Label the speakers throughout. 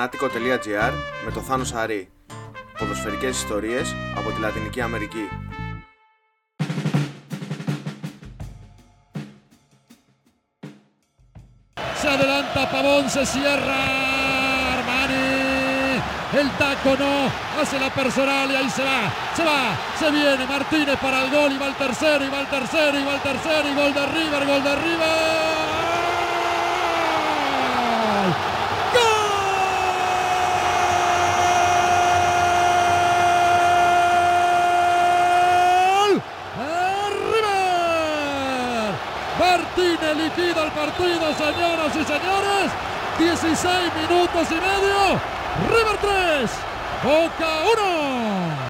Speaker 1: Fanatico.gr με το Θάνο Σαρή. Ποδοσφαιρικές ιστορίες από τη Λατινική Αμερική.
Speaker 2: Se adelanta Pavón, se cierra Armani. El taco no, hace la personal y ahí se va, se va, se viene Martínez para el gol y va el tercero, y va el tercero, y va el tercero, y gol de River, gol de River. Partido, señoras y señores. 16 minutos y medio. River 3, Boca 1.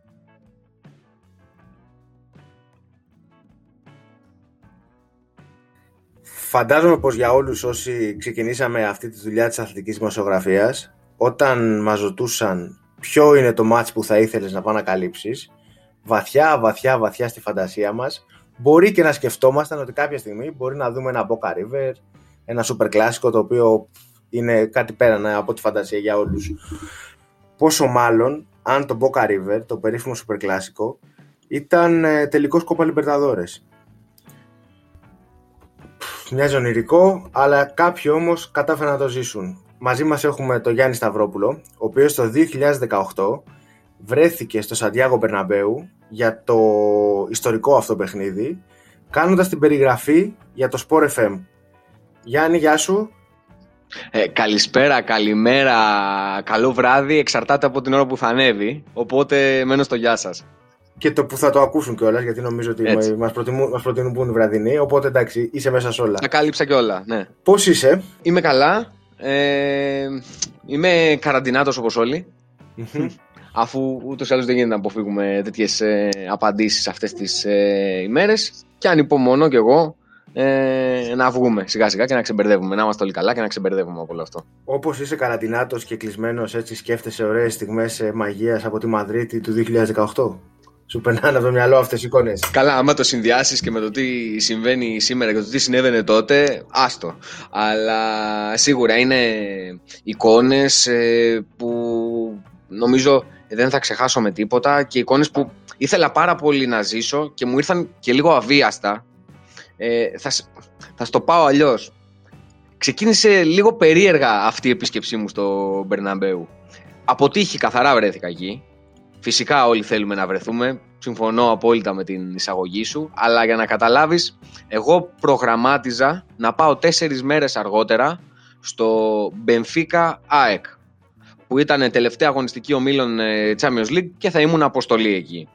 Speaker 1: Φαντάζομαι πως για όλους όσοι ξεκινήσαμε αυτή τη δουλειά της αθλητικής δημοσιογραφίας, όταν μας ρωτούσαν ποιο είναι το μάτς που θα ήθελες να πάει να καλύψεις, βαθιά, βαθιά, βαθιά στη φαντασία μας, μπορεί και να σκεφτόμασταν ότι κάποια στιγμή μπορεί να δούμε ένα Boca River, ένα super κλάσικο το οποίο είναι κάτι πέραν από τη φαντασία για όλους. Πόσο μάλλον αν το Boca River, το περίφημο super κλάσικο, ήταν ε, τελικός Κόπα Λιμπερταδόρες. Μοιάζει ονειρικό, αλλά κάποιοι όμως κατάφεραν να το ζήσουν. Μαζί μας έχουμε τον Γιάννη Σταυρόπουλο, ο οποίος το 2018 βρέθηκε στο Σαντιάγο Μπερναμπέου για το ιστορικό αυτό παιχνίδι, κάνοντας την περιγραφή για το Sport FM. Γιάννη, γεια σου.
Speaker 3: Ε, καλησπέρα, καλημέρα, καλό βράδυ, εξαρτάται από την ώρα που θα ανέβει, οπότε μένω στο γεια σας.
Speaker 1: Και το που θα το ακούσουν κιόλας, γιατί νομίζω ότι
Speaker 3: Έτσι.
Speaker 1: μας προτιμούν, μας προτιμούν που είναι βραδινή, οπότε εντάξει, είσαι μέσα σε όλα.
Speaker 3: Τα κάλυψα και όλα, ναι.
Speaker 1: Πώς είσαι;
Speaker 3: Είμαι καλά, ε, είμαι καραντινάτος όπως όλοι, αφού ούτως ή άλλως δεν γίνεται να αποφύγουμε τέτοιες ε, απαντήσεις αυτές τις ε, ημέρες και ανυπομονώ κι εγώ ε, να βγούμε σιγά σιγά και να ξεμπερδεύουμε, να είμαστε όλοι καλά και να ξεμπερδεύουμε από όλο αυτό.
Speaker 1: Όπως είσαι καραντινάτος και κλεισμένος έτσι σκέφτεσαι ωραίες στιγμές ε, μαγείας από τη Μαδρίτη του 2018. Σου περνάνε από το μυαλό αυτές οι εικόνες.
Speaker 3: Καλά, άμα το συνδυάσεις και με το τι συμβαίνει σήμερα και το τι συνέβαινε τότε, άστο. Αλλά σίγουρα είναι εικόνες ε, που νομίζω δεν θα ξεχάσω με τίποτα και εικόνες που ήθελα πάρα πολύ να ζήσω και μου ήρθαν και λίγο αβίαστα. Ε, θα, σ- θα στο πάω αλλιώς. Ξεκίνησε λίγο περίεργα αυτή η επίσκεψή μου στο Μπερναμπέου. Αποτύχει καθαρά βρέθηκα εκεί. Φυσικά όλοι θέλουμε να βρεθούμε. Συμφωνώ απόλυτα με την εισαγωγή σου. Αλλά για να καταλάβεις, εγώ προγραμμάτιζα να πάω τέσσερις μέρες αργότερα στο Benfica ΑΕΚ που ήταν τελευταία αγωνιστική ομίλων ε, Champions League και θα ήμουν αποστολή εκεί.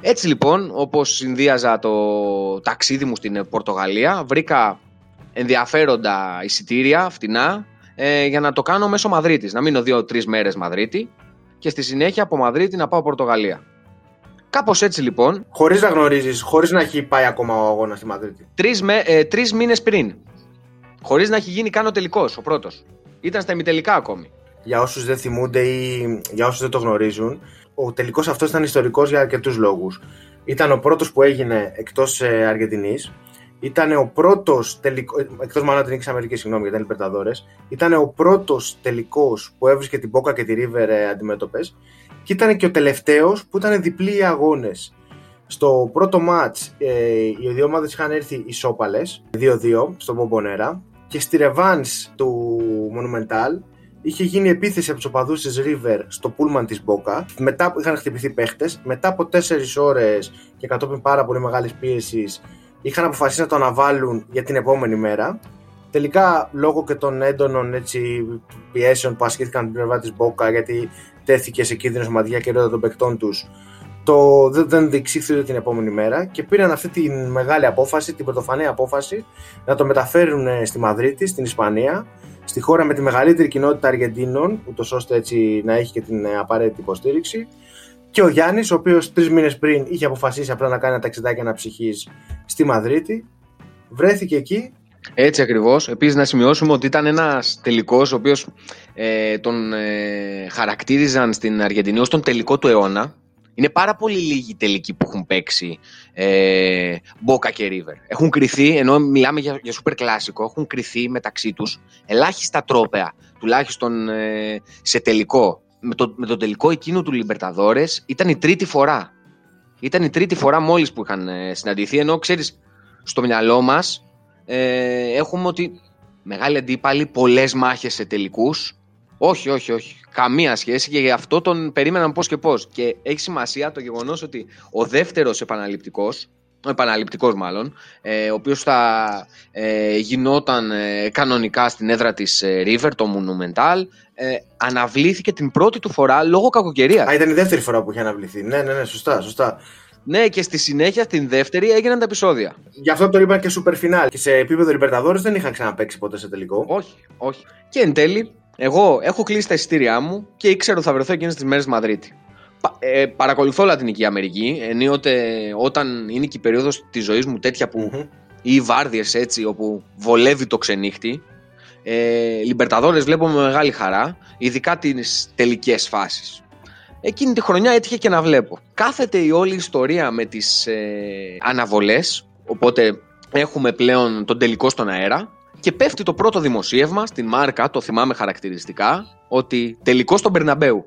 Speaker 3: Έτσι λοιπόν, όπως συνδύαζα το ταξίδι μου στην ε, Πορτογαλία, βρήκα ενδιαφέροντα εισιτήρια, φτηνά, ε, για να το κάνω μέσω Μαδρίτης. Να μείνω δύο-τρεις μέρες Μαδρίτη και στη συνέχεια από Μαδρίτη να πάω Πορτογαλία. Κάπως έτσι λοιπόν,
Speaker 1: Χωρίς να γνωρίζεις, χωρίς να έχει πάει ακόμα ο αγώνας στη Μαδρίτη.
Speaker 3: τρεις, με, ε, τρεις μήνες πριν, χωρίς να έχει γίνει καν ο τελικός, ο πρώτος. Ήταν στα ημιτελικά ακόμη.
Speaker 1: Για όσους δεν θυμούνται ή για όσους δεν το γνωρίζουν, ο τελικός αυτός ήταν ιστορικός για αρκετούς λόγους. Ήταν ο πρώτος που έγινε εκτός ε, Αργεντινής. Ήταν ο πρώτος τελικός, εκτός μάλλον την Νίκης Αμερικής, συγγνώμη, γιατί ήταν Λιπερταδόρες. Ήταν ο πρώτος τελικός που έβρισκε την Boca και τη River ε, αντιμέτωπες. Και ήταν και ο τελευταίος που ήταν διπλοί οι αγώνες. Στο πρώτο μάτς ε, οι δύο ομάδες είχαν έρθει ισόπαλες, 2-2, στον Μπομπονέρα. Και στη ρεβάνς του Monumental είχε γίνει επίθεση από τους οπαδούς της River στο πούλμαν της Boca. Μετά που είχαν χτυπηθεί παίχτες, μετά από 4 ώρες και κατόπιν πάρα πολύ μεγάλης πίεσης, είχαν αποφασίσει να το αναβάλουν για την επόμενη μέρα. Τελικά, λόγω και των έντονων έτσι, πιέσεων που ασκήθηκαν την πλευρά της Boca, γιατί τέθηκε σε κίνδυνο σωματιά και ρόδα των παικτών τους, το, δεν, δεν διεξήχθη ούτε την επόμενη μέρα και πήραν αυτή τη μεγάλη απόφαση, την πρωτοφανή απόφαση, να το μεταφέρουν ε, στη Μαδρίτη, στην Ισπανία, στη χώρα με τη μεγαλύτερη κοινότητα Αργεντίνων, ούτως ώστε έτσι να έχει και την ε, απαραίτητη υποστήριξη. Και ο Γιάννης, ο οποίος τρεις μήνες πριν είχε αποφασίσει απλά να κάνει ένα ταξιδάκι αναψυχής στη Μαδρίτη, βρέθηκε εκεί.
Speaker 3: Έτσι ακριβώς. Επίσης να σημειώσουμε ότι ήταν ένας τελικός ο οποίος ε, τον ε, χαρακτήριζαν στην Αργεντινή ως τον τελικό του αιώνα. Είναι πάρα πολύ λίγοι τελικοί που έχουν παίξει ε, Boca και River. Έχουν κρυθεί, ενώ μιλάμε για, για super κλασικό, έχουν κρυθεί μεταξύ τους ελάχιστα τρόπαια, τουλάχιστον ε, σε τελικό. Με το, με το τελικό εκείνο του Λιμπερταδόρες ήταν η τρίτη φορά. Ήταν η τρίτη φορά μόλις που είχαν ε, συναντηθεί, ενώ ξέρεις, στο μυαλό μας ε, έχουμε ότι μεγάλοι αντίπαλοι, πολλές μάχες σε τελικούς, όχι, όχι, όχι. Καμία σχέση και γι' αυτό τον περίμεναν πώς και πώς. Και έχει σημασία το γεγονός ότι ο δεύτερος επαναληπτικός, ο επαναληπτικός μάλλον, ε, ο οποίος θα ε, γινόταν ε, κανονικά στην έδρα της ε, River, το Monumental, ε, αναβλήθηκε την πρώτη του φορά λόγω κακοκαιρίας.
Speaker 1: Α, ήταν η δεύτερη φορά που είχε αναβληθεί. Ναι, ναι, ναι, σωστά, σωστά.
Speaker 3: Ναι, και στη συνέχεια, την δεύτερη, έγιναν τα επεισόδια.
Speaker 1: Γι' αυτό το είπα και super final. Και σε επίπεδο Libertadores δεν είχαν ξαναπέξει ποτέ σε τελικό.
Speaker 3: Όχι, όχι. Και εν τέλει, εγώ έχω κλείσει τα εισιτήριά μου και ήξερα ότι θα βρεθώ εκείνες τις μέρες στη Μαδρίτη. Ε, παρακολουθώ Λατινική Αμερική, ενίοτε όταν είναι και η περίοδος της ζωής μου τέτοια που. Mm-hmm. ή βάρδιες έτσι, όπου βολεύει το ξενύχτη. Ε, Λιμπερταδόρες βλέπω με μεγάλη χαρά, ειδικά τις τελικές φάσεις. Εκείνη τη χρονιά έτυχε και να βλέπω. Κάθεται η όλη ιστορία με τις ε, αναβολές, οπότε έχουμε πλέον τον τελικό στον αέρα και πέφτει το πρώτο δημοσίευμα στην μάρκα, το θυμάμαι χαρακτηριστικά, ότι τελικός στον Περναμπέου.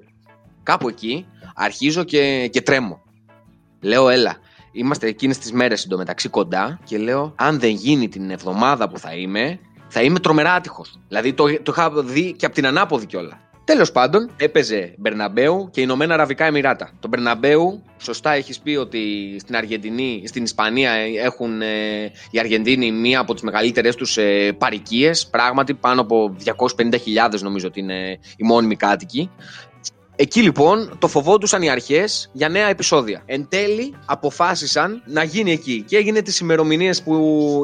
Speaker 3: Κάπου εκεί αρχίζω και, και τρέμω. Λέω, έλα, είμαστε εκείνες τις μέρες εντωμεταξύ κοντά και λέω, αν δεν γίνει την εβδομάδα που θα είμαι, θα είμαι τρομερά άτυχος. Δηλαδή το, το είχα δει και από την ανάποδη κιόλας. Τέλος πάντων, έπαιζε Μπερναμπέου και Ηνωμένα Αραβικά Εμμυράτα. Το Μπερναμπέου, σωστά έχεις πει ότι στην Αργεντινή, στην Ισπανία έχουν ε, οι Αργεντίνοι μία από τις μεγαλύτερες τους ε, παρικίες. Πράγματι, πάνω από 250.000 νομίζω ότι είναι οι μόνιμοι κάτοικοι. Εκεί λοιπόν το φοβόντουσαν οι αρχές για νέα επεισόδια. Εν τέλει αποφάσισαν να γίνει εκεί. Και έγινε τις ημερομηνίες που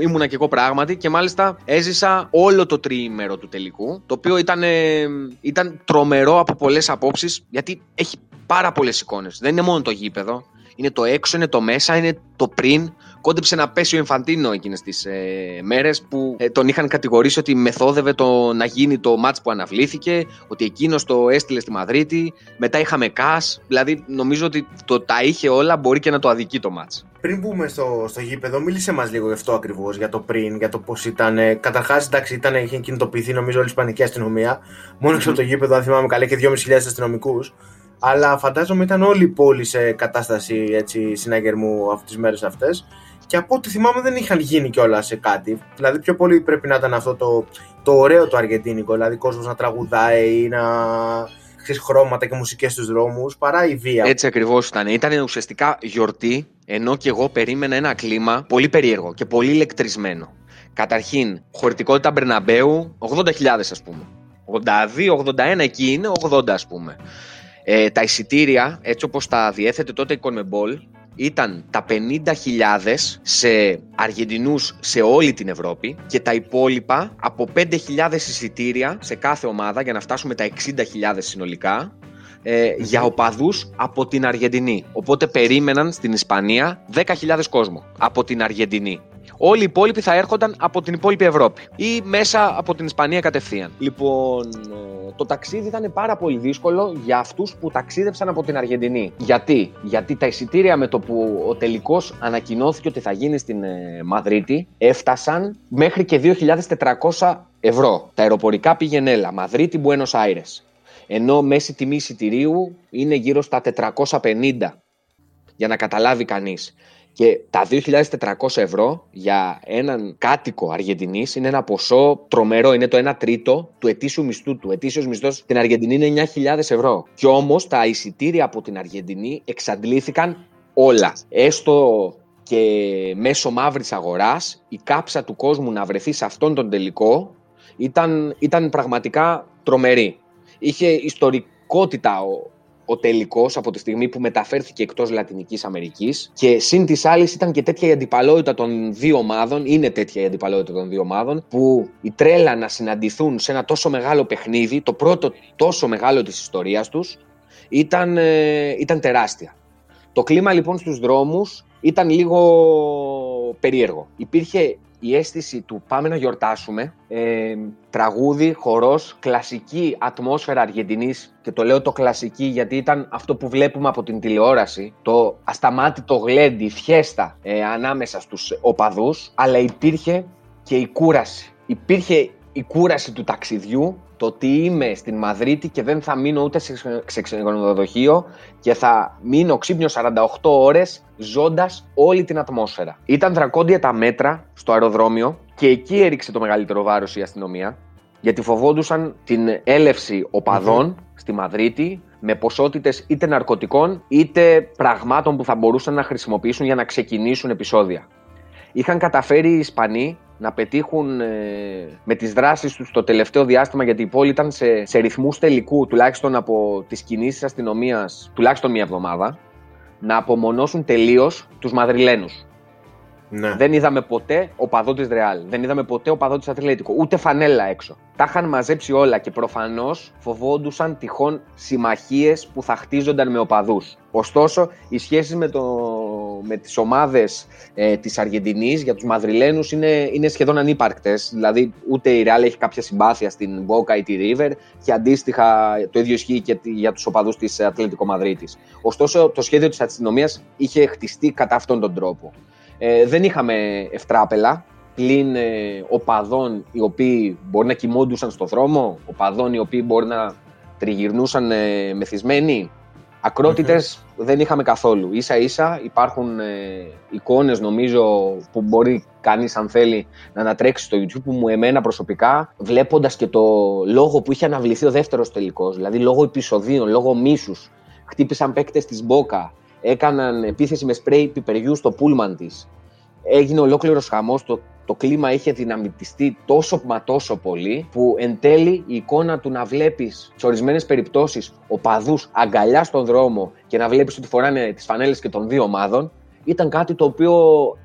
Speaker 3: ήμουνα και εγώ πράγματι και μάλιστα έζησα όλο το τριήμερο του τελικού. Το οποίο ήταν, ήταν τρομερό από πολλές απόψεις γιατί έχει πάρα πολλές εικόνες. Δεν είναι μόνο το γήπεδο. Είναι το έξω, είναι το μέσα, είναι το πριν. Κόντεψε να πέσει ο Εμφαντίνο εκείνες τις ε, μέρες που ε, τον είχαν κατηγορήσει ότι μεθόδευε το να γίνει το μάτ που αναβλήθηκε, ότι εκείνος το έστειλε στη Μαδρίτη. Μετά είχαμε Κας. Δηλαδή νομίζω ότι το τα είχε όλα, μπορεί και να το αδικεί το μάτ.
Speaker 1: Πριν μπούμε στο, στο γήπεδο, μίλησε μας λίγο γι' αυτό ακριβώς, για το πριν, για το πώς ήταν. Καταρχάς, εντάξει, ήταν, είχε κινητοποιηθεί νομίζω όλη η Ισπανική αστυνομία. Μόνο έξω από το γήπεδο, αν θυμάμαι καλά, και 2.500 αστυνομικούς. Αλλά φαντάζομαι ήταν όλη η πόλη σε κατάσταση έτσι, συναγερμού αυτές τις μέρες αυτές. Και από ό,τι θυμάμαι δεν είχαν γίνει κιόλας σε κάτι. Δηλαδή, πιο πολύ πρέπει να ήταν αυτό το, το ωραίο το αργεντίνικο. Δηλαδή, κόσμος να τραγουδάει ή να ξέρεις χρώματα και μουσικές στους δρόμους, παρά η βία.
Speaker 3: Έτσι ακριβώς ήταν. Ήταν ουσιαστικά γιορτή, ενώ και εγώ περίμενα ένα κλίμα πολύ περίεργο και πολύ ηλεκτρισμένο. Καταρχήν, χωρητικότητα Μπερναμπέου 80.000 ας πούμε. 82-81 εκεί είναι, 80 ας πούμε. Ε, τα εισιτήρια, έτσι όπως τα διέθετε τότε η Conmebol, ήταν τα 50.000 σε Αργεντινούς σε όλη την Ευρώπη και τα υπόλοιπα από 5.000 εισιτήρια σε κάθε ομάδα για να φτάσουμε τα 60.000 συνολικά ε, για οπαδούς από την Αργεντινή. Οπότε περίμεναν στην Ισπανία 10.000 κόσμο από την Αργεντινή. Όλοι οι υπόλοιποι θα έρχονταν από την υπόλοιπη Ευρώπη ή μέσα από την Ισπανία κατευθείαν. Λοιπόν, ε, το ταξίδι ήταν πάρα πολύ δύσκολο για αυτούς που ταξίδεψαν από την Αργεντινή. Γιατί; Γιατί τα εισιτήρια με το που ο τελικός ανακοινώθηκε ότι θα γίνει στην ε, Μαδρίτη έφτασαν μέχρι και 2.400 ευρώ. Τα αεροπορικά πήγαινε έλα. Μαδρίτη, Buenos Aires. Ενώ μέση τιμή εισιτηρίου είναι γύρω στα 450 για να καταλάβει κανείς. Και τα 2.400 ευρώ για έναν κάτοικο Αργεντινής είναι ένα ποσό τρομερό. Είναι το 1 τρίτο του ετήσιου μισθού του. Ετήσιος μισθός στην Αργεντινή είναι 9.000 ευρώ. Κι όμως τα εισιτήρια από την Αργεντινή εξαντλήθηκαν όλα. Έστω και μέσω μαύρης αγοράς, η κάψα του κόσμου να βρεθεί σε αυτόν τον τελικό ήταν, ήταν πραγματικά τρομερή. Είχε ιστορικότητα ο, ο τελικός από τη στιγμή που μεταφέρθηκε εκτός Λατινικής Αμερικής. Και συν της άλλης ήταν και τέτοια η αντιπαλότητα των δύο ομάδων, είναι τέτοια η αντιπαλότητα των δύο ομάδων, που η τρέλα να συναντηθούν σε ένα τόσο μεγάλο παιχνίδι, το πρώτο τόσο μεγάλο της ιστορίας τους, ήταν, ε, ήταν τεράστια. Το κλίμα λοιπόν στους δρόμους ήταν λίγο περίεργο. Υπήρχε η αίσθηση του πάμε να γιορτάσουμε, ε, τραγούδι, χορός, κλασική ατμόσφαιρα Αργεντινής και το λέω το κλασική γιατί ήταν αυτό που βλέπουμε από την τηλεόραση, το ασταμάτητο γλέντι, φιέστα ε, ανάμεσα στους οπαδούς, αλλά υπήρχε και η κούραση. Υπήρχε η κούραση του ταξιδιού, το ότι είμαι στην Μαδρίτη και δεν θα μείνω ούτε σε ξενοδοχείο και θα μείνω ξύπνιο 48 ώρες ζώντας όλη την ατμόσφαιρα. Ήταν δρακόντια τα μέτρα στο αεροδρόμιο και εκεί έριξε το μεγαλύτερο βάρος η αστυνομία γιατί φοβόντουσαν την έλευση στη Μαδρίτη με ποσότητες είτε ναρκωτικών είτε πραγμάτων που θα μπορούσαν να χρησιμοποιήσουν για να ξεκινήσουν επεισόδια. Είχαν καταφέρει οι Ισπανοί να πετύχουν ε, με τις δράσεις τους το τελευταίο διάστημα γιατί η πόλη ήταν σε, σε ρυθμούς τελικού τουλάχιστον από τις κινήσεις αστυνομίας τουλάχιστον μία εβδομάδα να απομονώσουν τελείως τους Μαδριλένους. Ναι. Δεν είδαμε ποτέ οπαδό τη Ρεάλ. Δεν είδαμε ποτέ οπαδό τη Ατλέτικο. Ούτε φανέλα έξω. Τα είχαν μαζέψει όλα και προφανώς φοβόντουσαν τυχόν συμμαχίες που θα χτίζονταν με οπαδούς. Ωστόσο, οι σχέσεις με, το, με τις ομάδες ε, της Αργεντινής για τους Μαδριλένους είναι, είναι σχεδόν ανύπαρκτες. Δηλαδή, ούτε η Ρεάλ έχει κάποια συμπάθεια στην Μπόκα ή τη Ρίβερ και αντίστοιχα το ίδιο ισχύει και για τους οπαδούς της Ατλέτικο Μαδρίτης. Ωστόσο, το σχέδιο της αστυνομίας είχε χτιστεί κατά αυτόν τον τρόπο. Ε, δεν είχαμε ευτράπελα, πλην ε, οπαδών οι οποίοι μπορεί να κοιμόντουσαν στο δρόμο, οπαδών οι οποίοι μπορεί να τριγυρνούσαν ε, μεθυσμένοι. Δεν είχαμε καθόλου. Ίσα ίσα υπάρχουν ε, εικόνες νομίζω που μπορεί κανείς αν θέλει να ανατρέξει στο YouTube που μου εμένα προσωπικά βλέποντας και το λόγο που είχε αναβληθεί ο δεύτερος τελικός, δηλαδή λόγω επεισοδίων, λόγω μίσους. Χτύπησαν παίκτες της Μπόκα, έκαναν επίθεση με σπρέι πιπεριού στο πούλμαν της. Έγινε ολόκληρος χαμός. Το, το κλίμα είχε δυναμητιστεί τόσο μα τόσο πολύ, που εν τέλει η εικόνα του να βλέπεις σε ορισμένες περιπτώσεις οπαδού αγκαλιά στον δρόμο και να βλέπεις ότι φοράνε τις φανέλες και των δύο ομάδων, ήταν κάτι το οποίο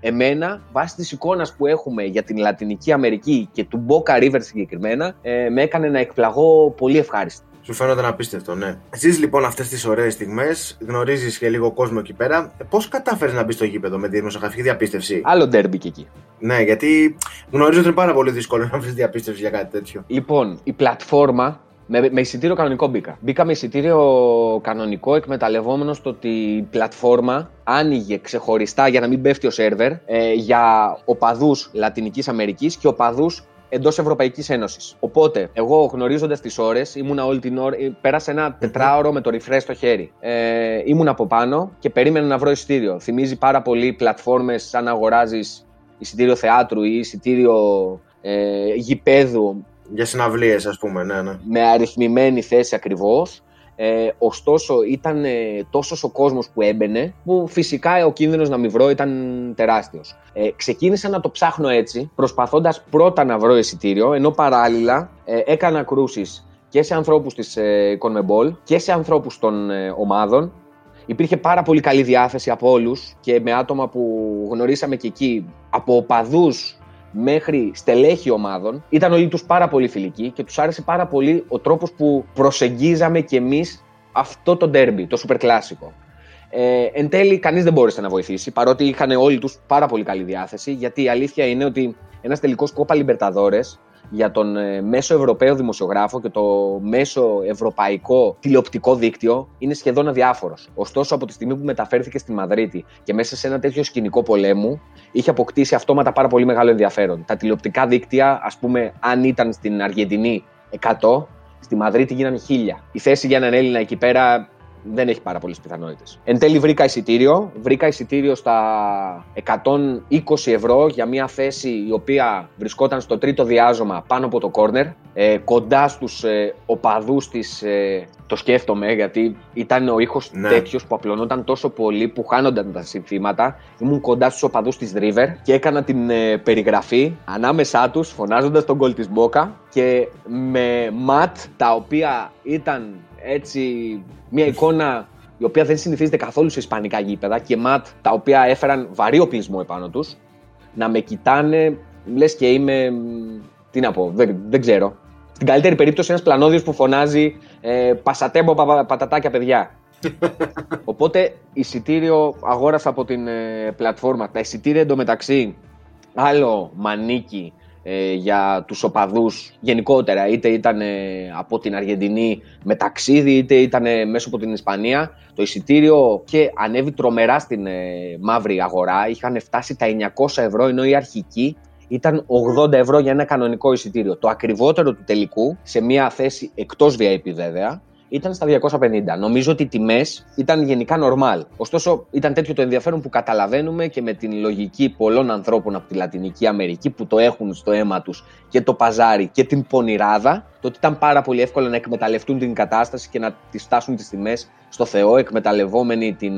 Speaker 3: εμένα, βάσει της εικόνας που έχουμε για την Λατινική Αμερική και του Boca River συγκεκριμένα, ε, με έκανε να εκπλαγώ πολύ ευχάριστα.
Speaker 1: Σου φαίνονταν απίστευτο, ναι. Ζεις λοιπόν αυτές τις ωραίες στιγμές, γνωρίζεις και λίγο κόσμο εκεί πέρα. Πώς κατάφερες να μπεις στο γήπεδο με τη δημοσιογραφική διαπίστευση;
Speaker 3: Άλλο ντέρμπι και εκεί.
Speaker 1: Ναι, γιατί γνωρίζω ότι είναι πάρα πολύ δύσκολο να βρεις διαπίστευση για κάτι τέτοιο.
Speaker 3: Λοιπόν, η πλατφόρμα με, με εισιτήριο κανονικό μπήκα. Μπήκα με εισιτήριο κανονικό, εκμεταλλευόμενος το ότι η πλατφόρμα άνοιγε ξεχωριστά για να μην πέφτει ο σερβερ ε, για οπαδούς Λατινικής Αμερικής και οπαδούς εντός Ευρωπαϊκής Ένωσης. Οπότε, εγώ γνωρίζοντας τις ώρες, ήμουνα όλη την ώρα. Ε, πέρασε ένα τετράωρο με το refresh στο χέρι. Ε, ήμουν από πάνω και περίμενα να βρω εισιτήριο. Θυμίζει πάρα πολύ πλατφόρμες σαν να αγοράζεις εισιτήριο θεάτρου ή εισιτήριο ε, γηπέδου.
Speaker 1: Για συναυλίες, ας πούμε, ναι, ναι.
Speaker 3: Με αριθμημένη θέση ακριβώς. Ε, ωστόσο, ήταν ε, τόσος ο κόσμος που έμπαινε, που φυσικά ο κίνδυνος να μην βρω ήταν τεράστιος. Ε, ξεκίνησα να το ψάχνω έτσι, προσπαθώντας πρώτα να βρω εισιτήριο, ενώ παράλληλα ε, έκανα κρούσεις και σε ανθρώπους της ε, Conmebol και σε ανθρώπους των ε, ομάδων. Υπήρχε πάρα πολύ καλή διάθεση από όλους και με άτομα που γνωρίσαμε και εκεί, από οπαδούς μέχρι στελέχη ομάδων, ήταν όλοι τους πάρα πολύ φιλικοί και τους άρεσε πάρα πολύ ο τρόπος που προσεγγίζαμε κι εμείς αυτό το ντέρμπι, το σούπερ κλάσικο. Ε, εν τέλει, κανείς δεν μπόρεσε να βοηθήσει, παρότι είχαν όλοι τους πάρα πολύ καλή διάθεση, γιατί η αλήθεια είναι ότι ένας τελικός κόπα Λιμπερταδόρε για τον ε, μέσο Ευρωπαίο δημοσιογράφο και το μέσο ευρωπαϊκό τηλεοπτικό δίκτυο είναι σχεδόν αδιάφορος. Ωστόσο, από τη στιγμή που μεταφέρθηκε στη Μαδρίτη και μέσα σε ένα τέτοιο σκηνικό πολέμου, είχε αποκτήσει αυτόματα πάρα πολύ μεγάλο ενδιαφέρον. Τα τηλεοπτικά δίκτυα, ας πούμε, αν ήταν στην Αργεντινή 100, στη Μαδρίτη γίνανε 1000. Η θέση για έναν Έλληνα εκεί πέρα δεν έχει πάρα πολλές πιθανότητες. Εν τέλει, βρήκα εισιτήριο. Βρήκα εισιτήριο στα 120 ευρώ για μια θέση η οποία βρισκόταν στο τρίτο διάζωμα πάνω από το κόρνερ. Ε, κοντά στους ε, οπαδούς της. Ε, το σκέφτομαι γιατί ήταν ο ήχος ναι. τέτοιος που απλωνόταν τόσο πολύ που χάνονταν τα συνθήματα. Ήμουν κοντά στους οπαδούς της River και έκανα την ε, περιγραφή ανάμεσά τους φωνάζοντας τον κολ της Μπόκα και με ματ τα οποία ήταν έτσι μια εικόνα η οποία δεν συνηθίζεται καθόλου σε ισπανικά γήπεδα και ματ τα οποία έφεραν βαρύ οπλισμό επάνω τους να με κοιτάνε, λες και είμαι, τι να πω, δεν, δεν ξέρω. Στην καλύτερη περίπτωση ένας πλανόδιος που φωνάζει ε, «Πασατέμπο πα, πατατάκια παιδιά». Οπότε εισιτήριο αγόρασα από την ε, πλατφόρμα. Τα εισιτήρια εντωμεταξύ άλλο μανίκι ε, για τους οπαδούς γενικότερα, είτε ήταν ε, από την Αργεντινή με ταξίδι, είτε ήταν ε, μέσω από την Ισπανία. Το εισιτήριο και ανέβη τρομερά στην μαύρη αγορά, είχαν φτάσει τα 900 ευρώ, ενώ η αρχική ήταν 80 ευρώ για ένα κανονικό εισιτήριο. Το ακριβότερο του τελικού, σε μια θέση εκτός VIP βέβαια, ήταν στα 250. Νομίζω ότι οι τιμές ήταν γενικά normal. Ωστόσο, ήταν τέτοιο το ενδιαφέρον που καταλαβαίνουμε και με την λογική πολλών ανθρώπων από τη Λατινική Αμερική που το έχουν στο αίμα τους και το παζάρι και την πονηράδα, το ότι ήταν πάρα πολύ εύκολο να εκμεταλλευτούν την κατάσταση και να τη φτάσουν τις τιμές στο Θεό, εκμεταλλευόμενοι την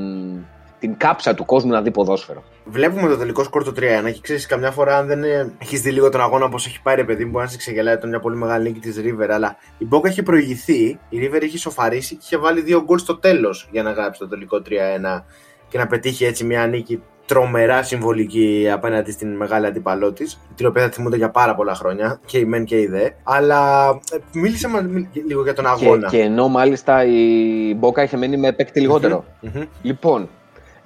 Speaker 3: την κάψα του κόσμου να δει ποδόσφαιρο.
Speaker 1: Βλέπουμε το τελικό σκορ το 3-1 και ξέρεις, καμιά φορά αν δεν έχεις δει λίγο τον αγώνα όπως έχει πάρει, παιδί μου, μπορεί να σε ξεγελάει ήταν μια πολύ μεγάλη νίκη της River. Αλλά η Μπόκα είχε προηγηθεί, η River είχε σοφαρίσει και είχε βάλει δύο γκολ στο τέλος για να γράψει το τελικό 3-1 και να πετύχει έτσι μια νίκη τρομερά συμβολική απέναντι στην μεγάλη αντίπαλό της, την οποία θα θυμούνται για πάρα πολλά χρόνια, και η μεν και η δε. Αλλά ε, μίλησε λίγο για τον αγώνα.
Speaker 3: Και, και ενώ μάλιστα η Μπόκα είχε μένει με παίκτη Λοιπόν,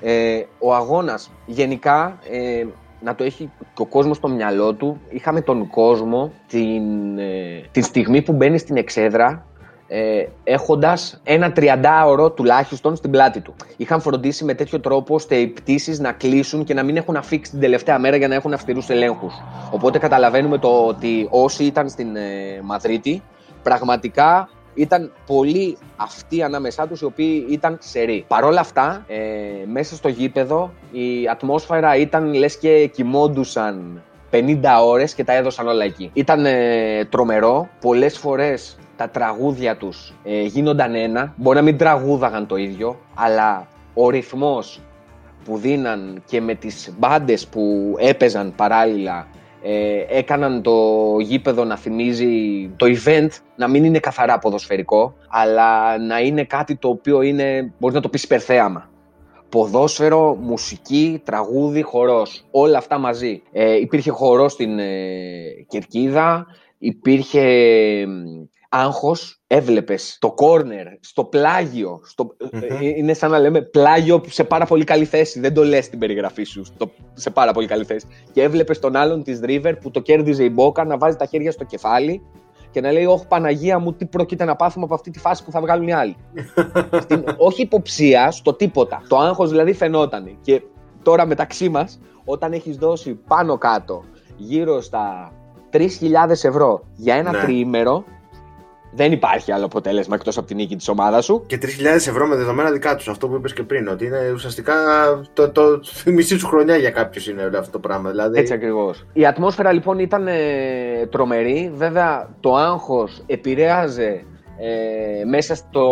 Speaker 3: ε, ο αγώνας γενικά ε, να το έχει και ο κόσμο στο μυαλό του. Είχαμε τον κόσμο την, ε, την στιγμή που μπαίνει στην εξέδρα ε, έχοντας ένα τριαντάωρο τουλάχιστον στην πλάτη του. Είχαν φροντίσει με τέτοιο τρόπο ώστε οι πτήσεις να κλείσουν και να μην έχουν αφήξει την τελευταία μέρα για να έχουν αυστηρούς ελέγχους. Οπότε καταλαβαίνουμε το ότι όσοι ήταν στην ε, Μαδρίτη πραγματικά ήταν πολλοί αυτοί ανάμεσά τους οι οποίοι ήταν ξεροί. Παρ' όλα αυτά, ε, μέσα στο γήπεδο η ατμόσφαιρα ήταν λες και κοιμόντουσαν 50 ώρες και τα έδωσαν όλα εκεί. Ήταν ε, τρομερό, πολλές φορές τα τραγούδια τους ε, γίνονταν ένα, μπορεί να μην τραγούδαγαν το ίδιο, αλλά ο ρυθμός που δίναν και με τις μπάντες που έπαιζαν παράλληλα ε, έκαναν το γήπεδο να θυμίζει το event να μην είναι καθαρά ποδοσφαιρικό, αλλά να είναι κάτι το οποίο είναι, μπορεί να το πεις υπερθέαμα. Ποδόσφαιρο, μουσική, τραγούδι, χορός, όλα αυτά μαζί. Ε, υπήρχε χορός στην ε, Κερκίδα, υπήρχε άγχος, έβλεπες το κόρνερ, στο πλάγιο, στο... Mm-hmm. είναι σαν να λέμε πλάγιο σε πάρα πολύ καλή θέση, δεν το λες στην περιγραφή σου, στο... σε πάρα πολύ καλή θέση. Και έβλεπες τον άλλον της River που το κέρδιζε η Μπόκα να βάζει τα χέρια στο κεφάλι και να λέει «Όχι Παναγία μου, τι πρόκειται να πάθουμε από αυτή τη φάση που θα βγάλουν οι άλλοι». στην... Όχι υποψία, στο τίποτα. Το άγχος δηλαδή φαινόταν. Και τώρα μεταξύ μας, όταν έχεις δώσει πάνω κάτω γύρω στα 3.000 ευρώ για ένα ναι. τριήμερο, δεν υπάρχει άλλο αποτέλεσμα εκτός από την νίκη της ομάδας σου.
Speaker 1: Και 3.000 ευρώ με δεδομένα δικά τους. Αυτό που είπες και πριν. Ότι είναι ουσιαστικά το, το, το μισή σου χρονιά για κάποιους είναι αυτό το πράγμα. Δηλαδή...
Speaker 3: Έτσι ακριβώς. Η ατμόσφαιρα λοιπόν ήταν ε, τρομερή. Βέβαια το άγχος επηρέαζε ε, μέσα στο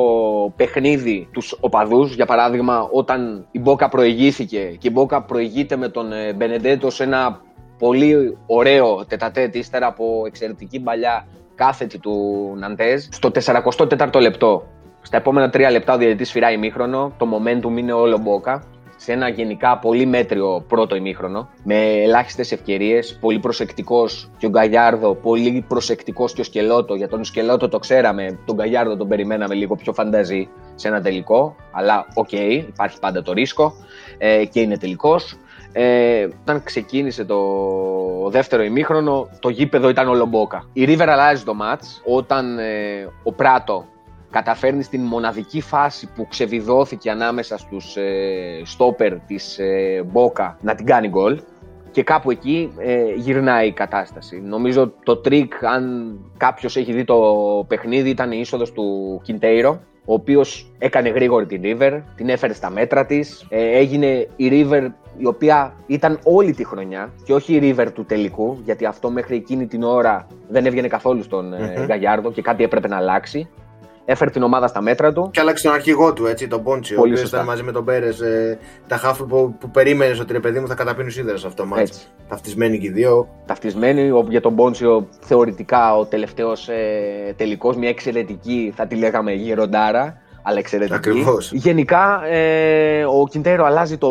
Speaker 3: παιχνίδι τους οπαδούς. Για παράδειγμα, όταν η Μπόκα προηγήθηκε και η Μπόκα προηγείται με τον ε, Μπενεντέτο σε ένα πολύ ωραίο τετατέτ ύστερα από εξαιρετική παλιά κάθετη του Ναντέζ στο 44ο λεπτό. Στα επόμενα τρία λεπτά ο διαιτητής σφυράει ημίχρονο. Το momentum είναι όλο Μπόκα. Σε ένα γενικά πολύ μέτριο πρώτο ημίχρονο. Με ελάχιστες ευκαιρίες. Πολύ προσεκτικός και ο Γκαγιάρδο. Πολύ προσεκτικός και ο Σκελότο. Για τον Σκελότο το ξέραμε. Τον Γκαγιάρδο τον περιμέναμε λίγο πιο φανταιζί σε ένα τελικό. Αλλά OK, okay, υπάρχει πάντα το ρίσκο. Ε, και είναι τελικός. Ε, όταν ξεκίνησε το δεύτερο ημίχρονο, το γήπεδο ήταν όλο Μπόκα. Η River αλλάζει το ματς όταν ε, ο Πράτο καταφέρνει στην μοναδική φάση που ξεβιδώθηκε ανάμεσα στους ε, στόπερ της ε, Μπόκα να την κάνει γκολ και κάπου εκεί ε, γυρνάει η κατάσταση. Νομίζω το τρικ, αν κάποιος έχει δει το παιχνίδι, ήταν η είσοδος του Κιντέρο ο οποίος έκανε γρήγορη την River, την έφερε στα μέτρα της. Ε, έγινε η River η οποία ήταν όλη τη χρονιά και όχι η River του τελικού, γιατί αυτό μέχρι εκείνη την ώρα δεν έβγαινε καθόλου στον μμ Γκαγιάρδο και κάτι έπρεπε να αλλάξει έφερε την ομάδα στα μέτρα του.
Speaker 1: Και άλλαξε τον αρχηγό του, έτσι, τον Πόντσιο. Ο οποίος ήταν μαζί με τον Πέρες. Ε, τα χάφη που, που περίμενες ότι ρε παιδί μου θα καταπίνουν σίδερα σε αυτό το μάτι. Ταυτισμένοι και οι δύο.
Speaker 3: Ταυτισμένοι. Για τον Πόντσιο θεωρητικά ο τελευταίος ε, τελικός, μια εξαιρετική, θα τη λέγαμε γυροντάρα. Αλλά εξαιρετική.
Speaker 1: Ακριβώς.
Speaker 3: Γενικά, ε, ο Κιντέρο αλλάζει το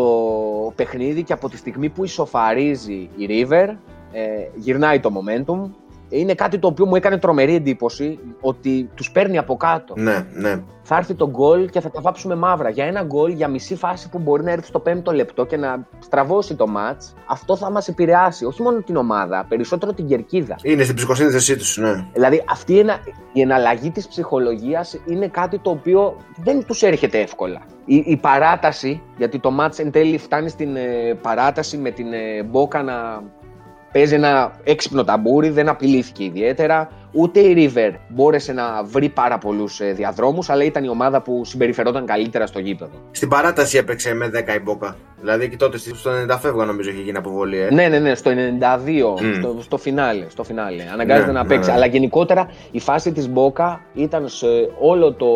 Speaker 3: παιχνίδι και από τη στιγμή που ισοφαρίζει η River, ε, γυρνάει το momentum είναι κάτι το οποίο μου έκανε τρομερή εντύπωση ότι τους παίρνει από κάτω.
Speaker 1: Ναι, ναι.
Speaker 3: Θα έρθει το γκολ και θα τα βάψουμε μαύρα. Για ένα γκολ, για μισή φάση που μπορεί να έρθει στο πέμπτο λεπτό και να στραβώσει το ματ, αυτό θα μας επηρεάσει. Όχι μόνο την ομάδα, περισσότερο την κερκίδα.
Speaker 1: Είναι στην ψυχοσύνθεσή τους, ναι.
Speaker 3: Δηλαδή, αυτή η, ενα... η εναλλαγή της ψυχολογίας είναι κάτι το οποίο δεν τους έρχεται εύκολα. Η, η παράταση, γιατί το μάτς εν τέλει φτάνει στην ε, παράταση με την ε, Μπόκα να παίζει ένα έξυπνο ταμπούρι, δεν απειλήθηκε ιδιαίτερα. Ούτε η River μπόρεσε να βρει πάρα πολλούς ε, διαδρόμους, αλλά ήταν η ομάδα που συμπεριφερόταν καλύτερα στο γήπεδο.
Speaker 1: Στην παράταση έπαιξε με 10 η Μπόκα. Δηλαδή και τότε στο 90 φεύγα νομίζω είχε γίνει αποβολή. Ε.
Speaker 3: Ναι, ναι, ναι, στο 92, mm. στο, στο φινάλε. Στο φινάλε. Αναγκάζεται ναι, να παίξει. Ναι, ναι. Αλλά γενικότερα η φάση της Μπόκα ήταν σε όλο το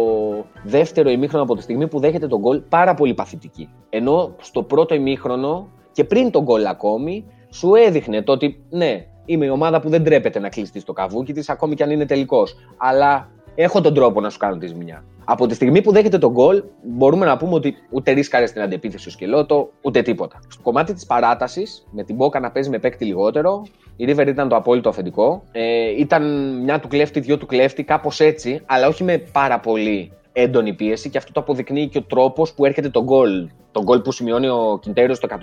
Speaker 3: δεύτερο ημίχρονο από τη στιγμή που δέχεται τον γκολ πάρα πολύ παθητική. Ενώ στο πρώτο ημίχρονο και πριν τον γκολ ακόμη σου έδειχνε το ότι ναι, είμαι η ομάδα που δεν τρέπεται να κλειστεί στο καβούκι της, ακόμη κι αν είναι τελικός. Αλλά έχω τον τρόπο να σου κάνω τη ζημιά. Από τη στιγμή που δέχεται τον γκολ, μπορούμε να πούμε ότι ούτε ρίσκαρε στην αντεπίθεση ο Σκελότο, ούτε τίποτα. Στο κομμάτι της παράτασης, με την Μπόκα να παίζει με παίκτη λιγότερο, η River ήταν το απόλυτο αφεντικό. Ε, ήταν μια του κλέφτη, δυο του κλέφτη, κάπως έτσι, αλλά όχι με πάρα πολύ έντονη πίεση και αυτό το αποδεικνύει και ο τρόπος που έρχεται το γκολ. Το γκολ που σημειώνει ο Κιντέρο στο 109,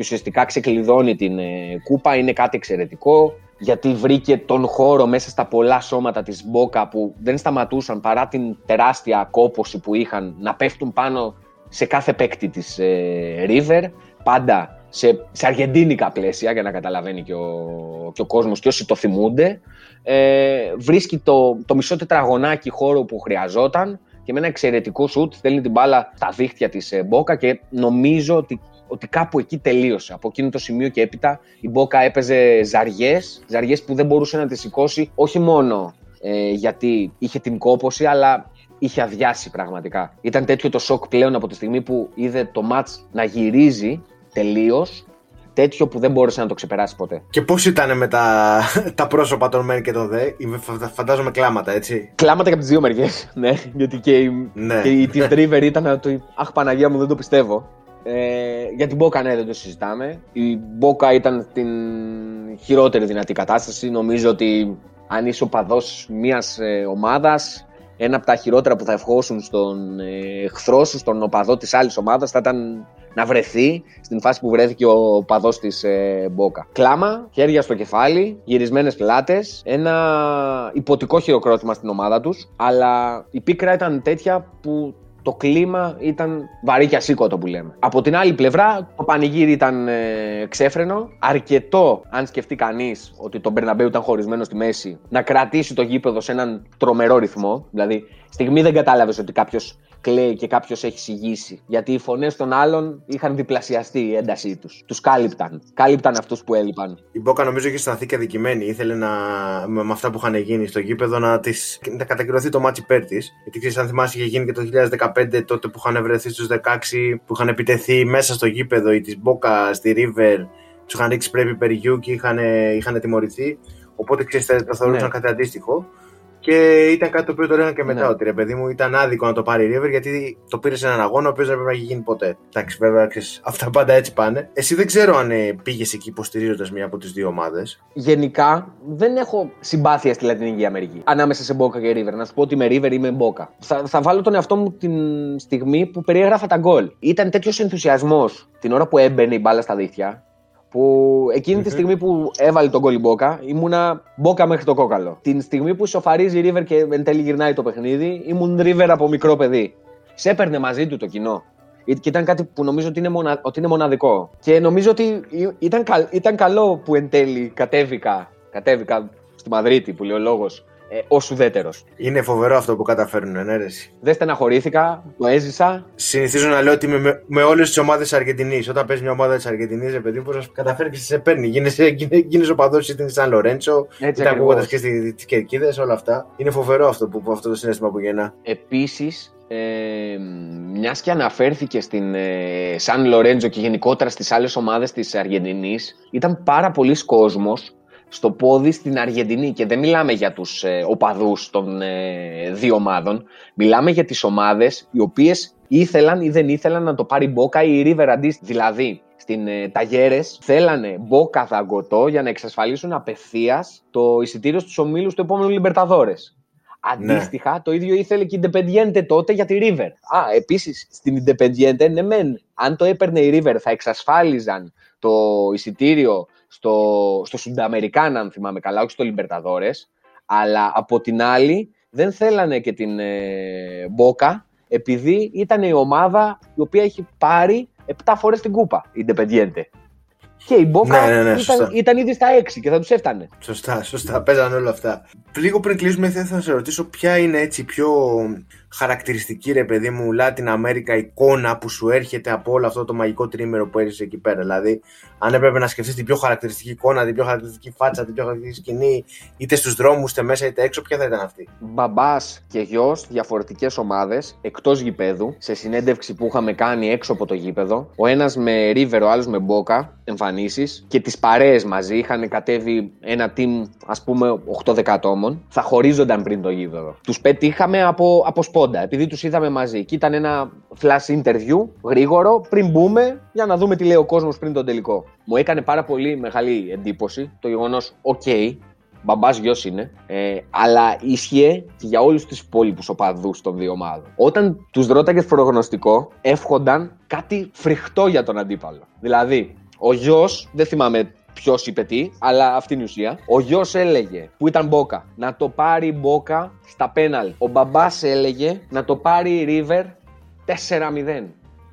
Speaker 3: και ουσιαστικά ξεκλειδώνει την ε, κούπα. Είναι κάτι εξαιρετικό γιατί βρήκε τον χώρο μέσα στα πολλά σώματα της Μπόκα που δεν σταματούσαν παρά την τεράστια κόποση που είχαν να πέφτουν πάνω σε κάθε παίκτη της ε, River, πάντα σε, σε αργεντίνικα πλαίσια για να καταλαβαίνει και ο, και ο κόσμος και όσοι το θυμούνται. Ε, βρίσκει το, το μισό τετραγωνάκι χώρο που χρειαζόταν και με ένα εξαιρετικό σουτ στέλνει την μπάλα στα δίχτυα της ε, Μπόκα και νομίζω ότι ότι κάπου εκεί τελείωσε. Από εκείνο το σημείο και έπειτα η Μπόκα έπαιζε ζαριές, ζαριές που δεν μπορούσε να τη σηκώσει όχι μόνο ε, γιατί είχε την κόποση, αλλά είχε αδειάσει πραγματικά. Ήταν τέτοιο το σοκ πλέον από τη στιγμή που είδε το μάτς να γυρίζει τελείως. Τέτοιο που δεν μπόρεσε να το ξεπεράσει ποτέ.
Speaker 1: Και πώς ήταν με τα, τα πρόσωπα των ΜΕΝ και των ΔΕ, φαντάζομαι κλάματα, έτσι.
Speaker 3: Κλάματα και από τις δύο μεριές. Ναι, γιατί και η, ναι. και η Team Driver ήταν να το. Αχ, Παναγία μου, δεν το πιστεύω. Ε, για την Μπόκα, ναι, δεν το συζητάμε. Η Μπόκα ήταν στην χειρότερη δυνατή κατάσταση. Νομίζω ότι αν είσαι οπαδό μιας ε, ομάδας, ένα από τα χειρότερα που θα ευχόσουν στον ε, εχθρό σου, στον οπαδό της άλλης ομάδας, θα ήταν να βρεθεί στην φάση που βρέθηκε ο οπαδό της ε, Μπόκα. Κλάμα, χέρια στο κεφάλι, γυρισμένες πλάτες, ένα υποτικό χειροκρότημα στην ομάδα τους. Αλλά η πίκρα ήταν τέτοια που το κλίμα ήταν βαρύ και ασήκωτο που λέμε. Από την άλλη πλευρά, το πανηγύρι ήταν ε, ξέφρενο. Αρκετό, αν σκεφτεί κανείς ότι το Μπερναμπέου ήταν χωρισμένο στη μέση, να κρατήσει το γήπεδο σε έναν τρομερό ρυθμό. Δηλαδή, στιγμή δεν κατάλαβες ότι κάποιος κλαίει και κάποιος έχει συγγύσει. Γιατί οι φωνές των άλλων είχαν διπλασιαστεί η έντασή τους. Τους κάλυπταν. Κάλυπταν αυτούς που έλειπαν.
Speaker 1: Η Μπόκα νομίζω είχε αισθανθεί και αδικημένη. Ήθελε να, με, αυτά που είχαν γίνει στο γήπεδο να, της, να κατακυρωθεί το ματς υπέρ της. Γιατί ξέρεις, αν θυμάσαι, είχε γίνει και το 2015 τότε που είχαν βρεθεί στους 16 που είχαν επιτεθεί μέσα στο γήπεδο οι της Μπόκα στη River. Τους είχαν ρίξει σπρέι πιπεριού και είχαν, είχαν τιμωρηθεί. Οπότε ξέρεις, το θεωρούσαν ναι. κάτι αντίστοιχο. Και ήταν κάτι το οποίο το λέγανε και μετά ναι. ότι ρε παιδί μου ήταν άδικο να το πάρει η River γιατί το πήρε σε έναν αγώνα ο οποίος δεν πρέπει να έχει γίνει ποτέ. Εντάξει, βέβαια, ξέρεις, αυτά πάντα έτσι πάνε. Εσύ δεν ξέρω αν ε, πήγες εκεί υποστηρίζοντας μία από τις δύο ομάδες.
Speaker 3: Γενικά δεν έχω συμπάθεια στη Λατινική Αμερική ανάμεσα σε Μπόκα και River. Να σου πω ότι με River είμαι Μπόκα. Θα, θα βάλω τον εαυτό μου την στιγμή που περιέγραφα τα γκολ. Ήταν τέτοιος ενθουσιασμός την ώρα που έμπαινε η μπάλα στα δίχτυα που εκεινη τη στιγμή που έβαλε τον κόλλη Μπόκα, ήμουνα Μπόκα μέχρι το κόκαλο. Την στιγμή που σοφαρίζει η River και εν τέλει γυρνάει το παιχνίδι, ήμουν River από μικρό παιδί. Σε έπαιρνε μαζί του το κοινό. Και ήταν κάτι που νομίζω ότι είναι, μονα... ότι είναι μοναδικό. Και νομίζω ότι ήταν, ήταν καλό που εν τέλει κατέβηκα, κατέβηκα στη Μαδρίτη, που λέει ο λόγος, ε, ως ουδέτερος.
Speaker 1: Είναι φοβερό αυτό που καταφέρνουν, ναι,
Speaker 3: Δεν στεναχωρήθηκα, το έζησα.
Speaker 1: Συνηθίζω να λέω ότι με, με όλες τις ομάδες της Αργεντινής, όταν παίζει μια ομάδα της Αργεντινής, ρε παιδί μου, καταφέρει και σε παίρνει. Γίνεσαι οπαδό στην Σαν Λορέντσο, είτε ακούγοντα και στις κερκίδες, όλα αυτά. Είναι φοβερό αυτό, που, αυτό το συνέστημα που γεννά.
Speaker 3: Επίσης, ε, μιας και αναφέρθηκε στην ε, Σαν Λορέντζο και γενικότερα στις άλλες ομάδες της Αργεντινής, ήταν πάρα πολλοί κόσμος στο πόδι στην Αργεντινή και δεν μιλάμε για τους ε, οπαδούς των ε, δύο ομάδων, μιλάμε για τις ομάδες οι οποίες ήθελαν ή δεν ήθελαν να το πάρει Μπόκα ή η River αντίστοιχα. Δηλαδή, στην ε, Ταγέρες θέλανε Μπόκα δαγκωτό για να εξασφαλίσουν απευθείας το εισιτήριο στους ομίλους του επόμενου Λιμπερταδόρες. Ναι. Αντίστοιχα, το ίδιο ήθελε και η Independiente τότε για τη River. Α, επίσης στην Independiente, ναι, μεν, αν το έπαιρνε η River, θα εξασφάλιζαν το εισιτήριο στο, στο Σουνταμερικάνα, αν θυμάμαι καλά, όχι στο Λιμπερταδόρες. Αλλά από την άλλη, δεν θέλανε και την ε, Μπόκα, επειδή ήταν η ομάδα η οποία έχει πάρει 7 φορές την κούπα, η Independiente. Και η Μπόκα ναι, ναι, ναι, ήταν, ήταν, ήδη στα 6 και θα τους έφτανε.
Speaker 1: Σωστά, σωστά. Παίζανε όλα αυτά. Λίγο πριν κλείσουμε, θα ήθελα να σε ρωτήσω ποια είναι έτσι πιο χαρακτηριστική, ρε παιδί μου, Latin America εικόνα που σου έρχεται από όλο αυτό το μαγικό τρίμερο που έρχεσαι εκεί πέρα. Δηλαδή, αν έπρεπε να σκεφτείς την πιο χαρακτηριστική εικόνα, την πιο χαρακτηριστική φάτσα, την πιο χαρακτηριστική σκηνή, είτε στους δρόμους, είτε μέσα είτε έξω, ποια θα ήταν αυτή;
Speaker 3: Μπαμπάς και γιος, διαφορετικές ομάδες, εκτός γηπέδου, σε συνέντευξη που είχαμε κάνει έξω από το γήπεδο. Ο ένας με River, ο άλλος με Μπόκα, εμφανίσεις και τις παρέες μαζί. Είχαν κατέβει ένα team, ας πούμε, 8-10 ατόμων. Θα χωρίζονταν πριν το γήπεδο. Τους πετύχαμε από, από σπόντα, επειδή τους είδαμε μαζί. Και ήταν ένα flash interview, γρήγορο, πριν μπούμε, για να δούμε τι λέει ο κόσμος πριν τον τελικό. Μου έκανε πάρα πολύ μεγάλη εντύπωση το γεγονός, OK, μπαμπάς γιος είναι, ε, αλλά ίσχυε και για όλους τους υπόλοιπους οπαδούς των δύο ομάδων. Όταν τους ρώταγες προγνωστικό, εύχονταν κάτι φρικτό για τον αντίπαλο. Δηλαδή, ο γιος, δεν θυμάμαι ποιος είπε τι, αλλά αυτή είναι η ουσία. Ο γιος έλεγε, που ήταν μπόκα, να το πάρει μπόκα στα πέναλ. Ο μπαμπάς έλεγε να το πάρει η River 4-0.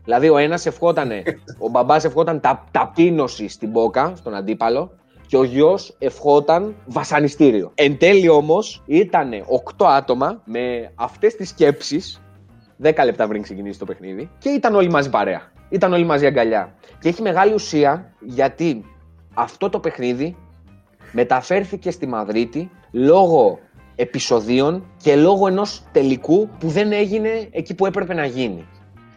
Speaker 3: Δηλαδή ο ένας ευχότανε, ο μπαμπάς ευχόταν τα, ταπείνωση στην μπόκα, στον αντίπαλο, και ο γιος ευχόταν βασανιστήριο. Εν τέλει όμως ήταν 8 άτομα με αυτές τις σκέψεις, 10 λεπτά πριν ξεκινήσει το παιχνίδι, και ήταν όλοι μαζί παρέα. Ήταν όλοι μαζί αγκαλιά. Και έχει μεγάλη ουσία γιατί αυτό το παιχνίδι μεταφέρθηκε στη Μαδρίτη λόγω επεισοδίων και λόγω ενός τελικού που δεν έγινε εκεί που έπρεπε να γίνει.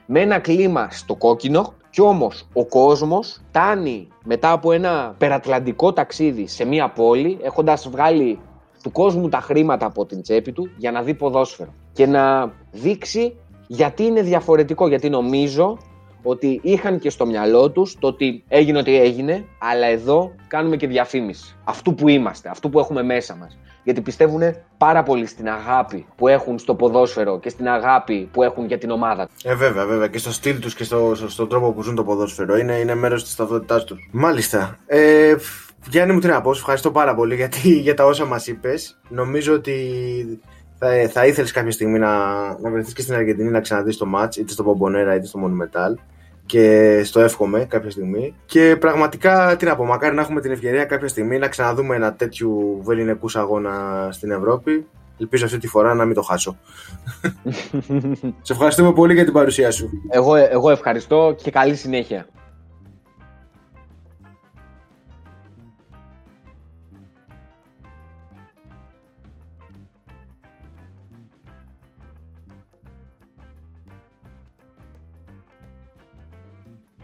Speaker 3: Με ένα κλίμα στο κόκκινο κι όμως ο κόσμος φτάνει μετά από ένα περατλαντικό ταξίδι σε μία πόλη έχοντας βγάλει του κόσμου τα χρήματα από την τσέπη του για να δει ποδόσφαιρο και να δείξει γιατί είναι διαφορετικό, γιατί νομίζω ότι είχαν και στο μυαλό τους το ότι έγινε ό,τι έγινε, αλλά εδώ κάνουμε και διαφήμιση. Αυτού που είμαστε, αυτού που έχουμε μέσα μας. Γιατί πιστεύουν πάρα πολύ στην αγάπη που έχουν στο ποδόσφαιρο και στην αγάπη που έχουν για την ομάδα τους.
Speaker 1: Ε, βέβαια, βέβαια. Και στο στυλ τους και στο, στον τρόπο που ζουν το ποδόσφαιρο. Είναι, είναι μέρος της ταυτότητάς τους. Μάλιστα. Ε, Γιάννη μου, τι να πω, ευχαριστώ πάρα πολύ γιατί, για τα όσα μας είπες. Νομίζω ότι θα, θα ήθελες κάποια στιγμή να, να βρεθείς και στην Αργεντινή να ξαναδείς το match, είτε στο Πομπονέρα είτε στο Monumental. Και στο εύχομαι κάποια στιγμή. Και πραγματικά, τι να πω, μακάρι να έχουμε την ευκαιρία κάποια στιγμή να ξαναδούμε ένα τέτοιο βεληνικού αγώνα στην Ευρώπη. Ελπίζω αυτή τη φορά να μην το χάσω. Σε ευχαριστούμε πολύ για την παρουσία σου.
Speaker 3: Εγώ, εγώ ευχαριστώ και καλή συνέχεια.